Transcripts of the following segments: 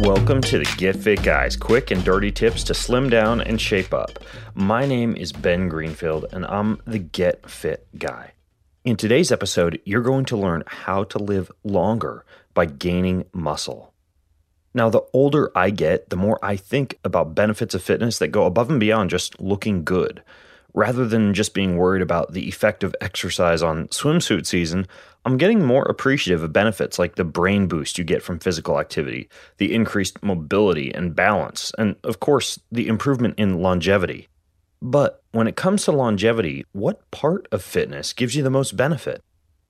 Welcome to the Get Fit Guys, quick and dirty tips to slim down and shape up. My name is Ben Greenfield, and I'm the Get Fit Guy. In today's episode, you're going to learn how to live longer by gaining muscle. Now, the older I get, the more I think about benefits of fitness that go above and beyond just looking good. Rather than just being worried about the effect of exercise on swimsuit season, I'm getting more appreciative of benefits like the brain boost you get from physical activity, the increased mobility and balance, and of course, the improvement in longevity. But when it comes to longevity, what part of fitness gives you the most benefit?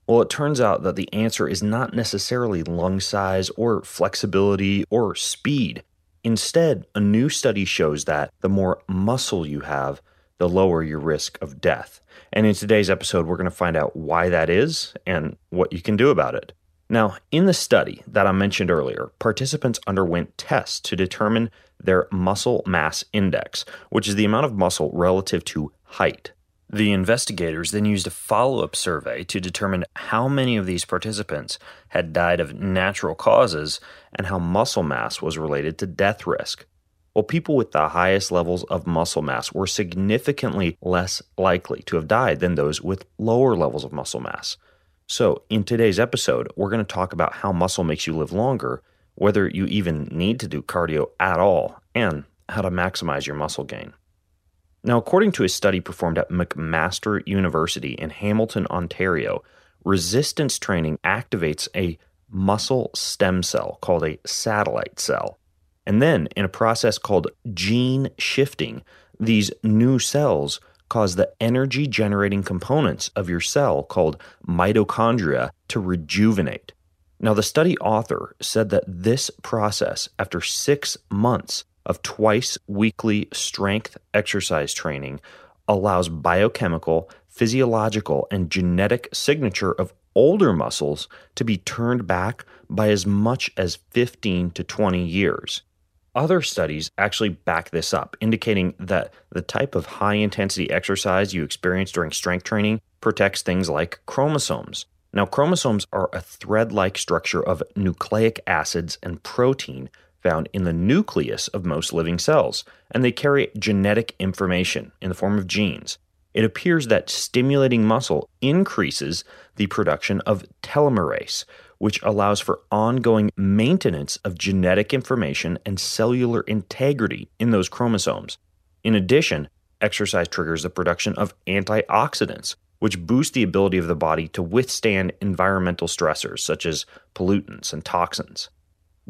Well, it turns out that the answer is not necessarily lung size or flexibility or speed. Instead, a new study shows that the more muscle you have, the lower your risk of death. And in today's episode, we're going to find out why that is and what you can do about it. Now, in the study that I mentioned earlier, participants underwent tests to determine their muscle mass index, which is the amount of muscle relative to height. The investigators then used a follow up survey to determine how many of these participants had died of natural causes and how muscle mass was related to death risk. Well, people with the highest levels of muscle mass were significantly less likely to have died than those with lower levels of muscle mass. So, in today's episode, we're going to talk about how muscle makes you live longer, whether you even need to do cardio at all, and how to maximize your muscle gain. Now, according to a study performed at McMaster University in Hamilton, Ontario, resistance training activates a muscle stem cell called a satellite cell. And then, in a process called gene shifting, these new cells cause the energy generating components of your cell called mitochondria to rejuvenate. Now, the study author said that this process, after six months of twice weekly strength exercise training, allows biochemical, physiological, and genetic signature of older muscles to be turned back by as much as 15 to 20 years. Other studies actually back this up, indicating that the type of high intensity exercise you experience during strength training protects things like chromosomes. Now, chromosomes are a thread like structure of nucleic acids and protein found in the nucleus of most living cells, and they carry genetic information in the form of genes. It appears that stimulating muscle increases the production of telomerase, which allows for ongoing maintenance of genetic information and cellular integrity in those chromosomes. In addition, exercise triggers the production of antioxidants, which boost the ability of the body to withstand environmental stressors such as pollutants and toxins.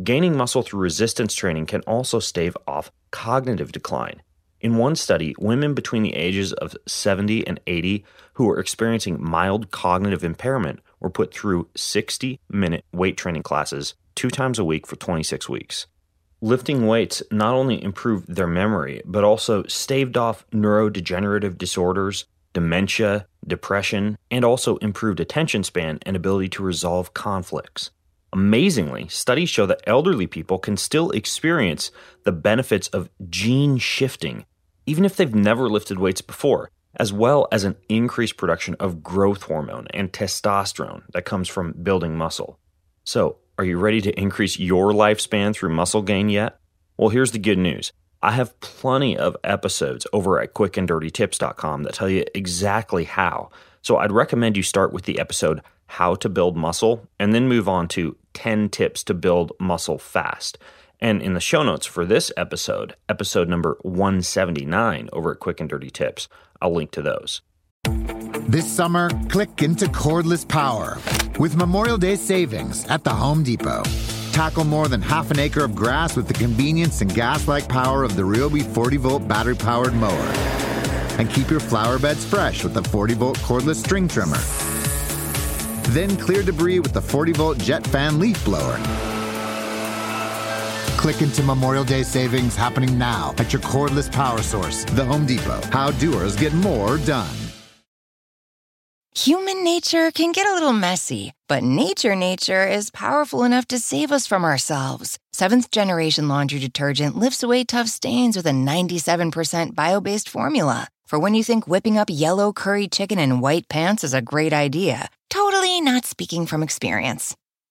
Gaining muscle through resistance training can also stave off cognitive decline. In one study, women between the ages of 70 and 80 who were experiencing mild cognitive impairment were put through 60 minute weight training classes two times a week for 26 weeks. Lifting weights not only improved their memory, but also staved off neurodegenerative disorders, dementia, depression, and also improved attention span and ability to resolve conflicts. Amazingly, studies show that elderly people can still experience the benefits of gene shifting, even if they've never lifted weights before, as well as an increased production of growth hormone and testosterone that comes from building muscle. So, are you ready to increase your lifespan through muscle gain yet? Well, here's the good news. I have plenty of episodes over at quickanddirtytips.com that tell you exactly how. So, I'd recommend you start with the episode how to build muscle, and then move on to 10 tips to build muscle fast. And in the show notes for this episode, episode number 179 over at Quick and Dirty Tips, I'll link to those. This summer, click into cordless power with Memorial Day savings at the Home Depot. Tackle more than half an acre of grass with the convenience and gas like power of the Ryobi 40 volt battery powered mower. And keep your flower beds fresh with the 40 volt cordless string trimmer. Then clear debris with the 40 volt jet fan leaf blower. Click into Memorial Day savings happening now at your cordless power source, the Home Depot. How doers get more done. Human nature can get a little messy, but nature nature is powerful enough to save us from ourselves. Seventh generation laundry detergent lifts away tough stains with a 97% bio based formula. For when you think whipping up yellow curry chicken in white pants is a great idea, totally not speaking from experience.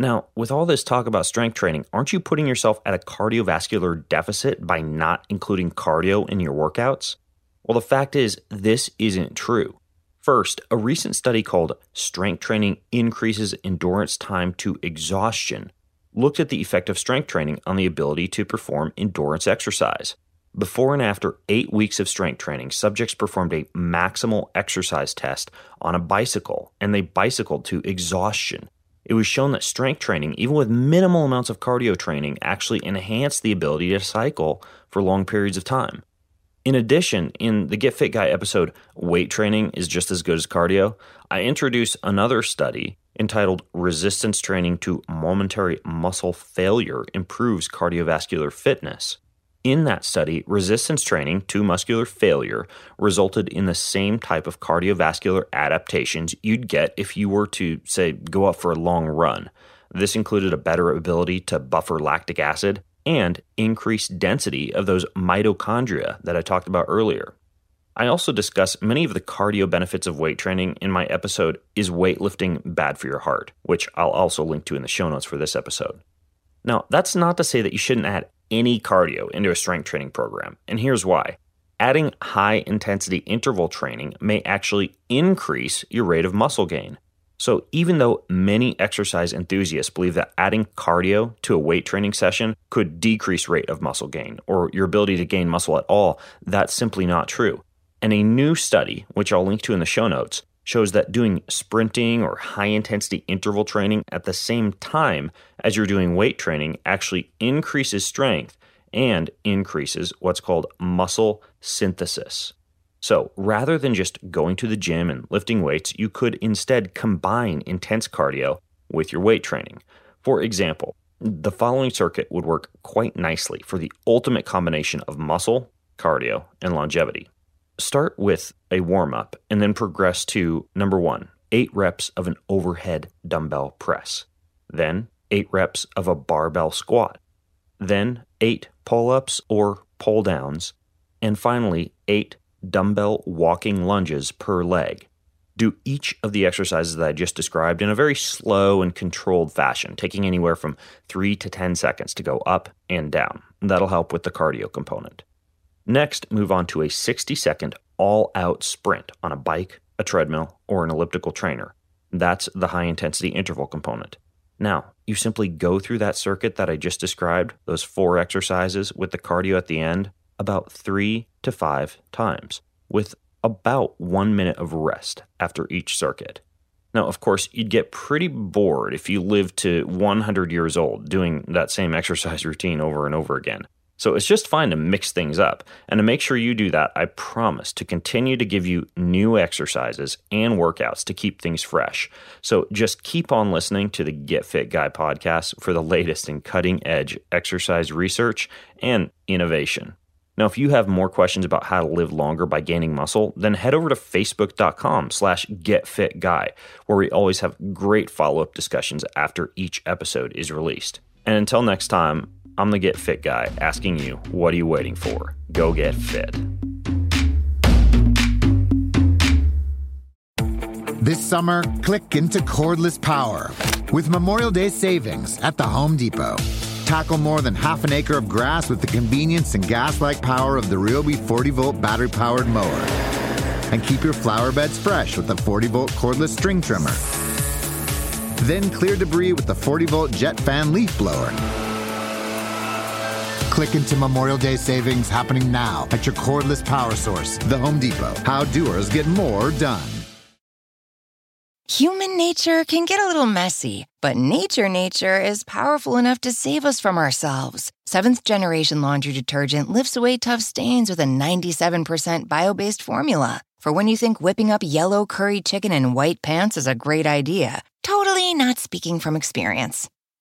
Now, with all this talk about strength training, aren't you putting yourself at a cardiovascular deficit by not including cardio in your workouts? Well, the fact is, this isn't true. First, a recent study called Strength Training Increases Endurance Time to Exhaustion looked at the effect of strength training on the ability to perform endurance exercise. Before and after eight weeks of strength training, subjects performed a maximal exercise test on a bicycle and they bicycled to exhaustion. It was shown that strength training, even with minimal amounts of cardio training, actually enhanced the ability to cycle for long periods of time. In addition, in the Get Fit Guy episode, Weight Training is Just as Good as Cardio, I introduce another study entitled Resistance Training to Momentary Muscle Failure Improves Cardiovascular Fitness. In that study, resistance training to muscular failure resulted in the same type of cardiovascular adaptations you'd get if you were to, say, go out for a long run. This included a better ability to buffer lactic acid and increased density of those mitochondria that I talked about earlier. I also discuss many of the cardio benefits of weight training in my episode Is Weightlifting Bad for Your Heart? which I'll also link to in the show notes for this episode. Now, that's not to say that you shouldn't add any cardio into a strength training program, and here's why. Adding high intensity interval training may actually increase your rate of muscle gain. So, even though many exercise enthusiasts believe that adding cardio to a weight training session could decrease rate of muscle gain or your ability to gain muscle at all, that's simply not true. And a new study, which I'll link to in the show notes, shows that doing sprinting or high intensity interval training at the same time as you're doing weight training actually increases strength and increases what's called muscle synthesis. So rather than just going to the gym and lifting weights, you could instead combine intense cardio with your weight training. For example, the following circuit would work quite nicely for the ultimate combination of muscle, cardio, and longevity start with a warm up and then progress to number one, eight reps of an overhead dumbbell press, then eight reps of a barbell squat, then eight pull ups or pull downs, and finally eight dumbbell walking lunges per leg. Do each of the exercises that I just described in a very slow and controlled fashion, taking anywhere from three to 10 seconds to go up and down. That'll help with the cardio component. Next, move on to a 60 second all out sprint on a bike, a treadmill, or an elliptical trainer. That's the high intensity interval component. Now, you simply go through that circuit that I just described, those four exercises with the cardio at the end, about three to five times, with about one minute of rest after each circuit. Now, of course, you'd get pretty bored if you lived to 100 years old doing that same exercise routine over and over again. So it's just fine to mix things up. And to make sure you do that, I promise to continue to give you new exercises and workouts to keep things fresh. So just keep on listening to the Get Fit Guy podcast for the latest in cutting edge exercise research and innovation. Now, if you have more questions about how to live longer by gaining muscle, then head over to facebook.com slash getfitguy, where we always have great follow-up discussions after each episode is released. And until next time, I'm the Get Fit Guy asking you, what are you waiting for? Go get fit. This summer, click into cordless power with Memorial Day savings at the Home Depot. Tackle more than half an acre of grass with the convenience and gas like power of the Ryobi 40 volt battery powered mower. And keep your flower beds fresh with the 40 volt cordless string trimmer. Then clear debris with the 40 volt jet fan leaf blower. Click into Memorial Day savings happening now at your cordless power source, the Home Depot. How doers get more done. Human nature can get a little messy, but nature nature is powerful enough to save us from ourselves. Seventh generation laundry detergent lifts away tough stains with a 97% bio based formula. For when you think whipping up yellow curry chicken in white pants is a great idea, totally not speaking from experience.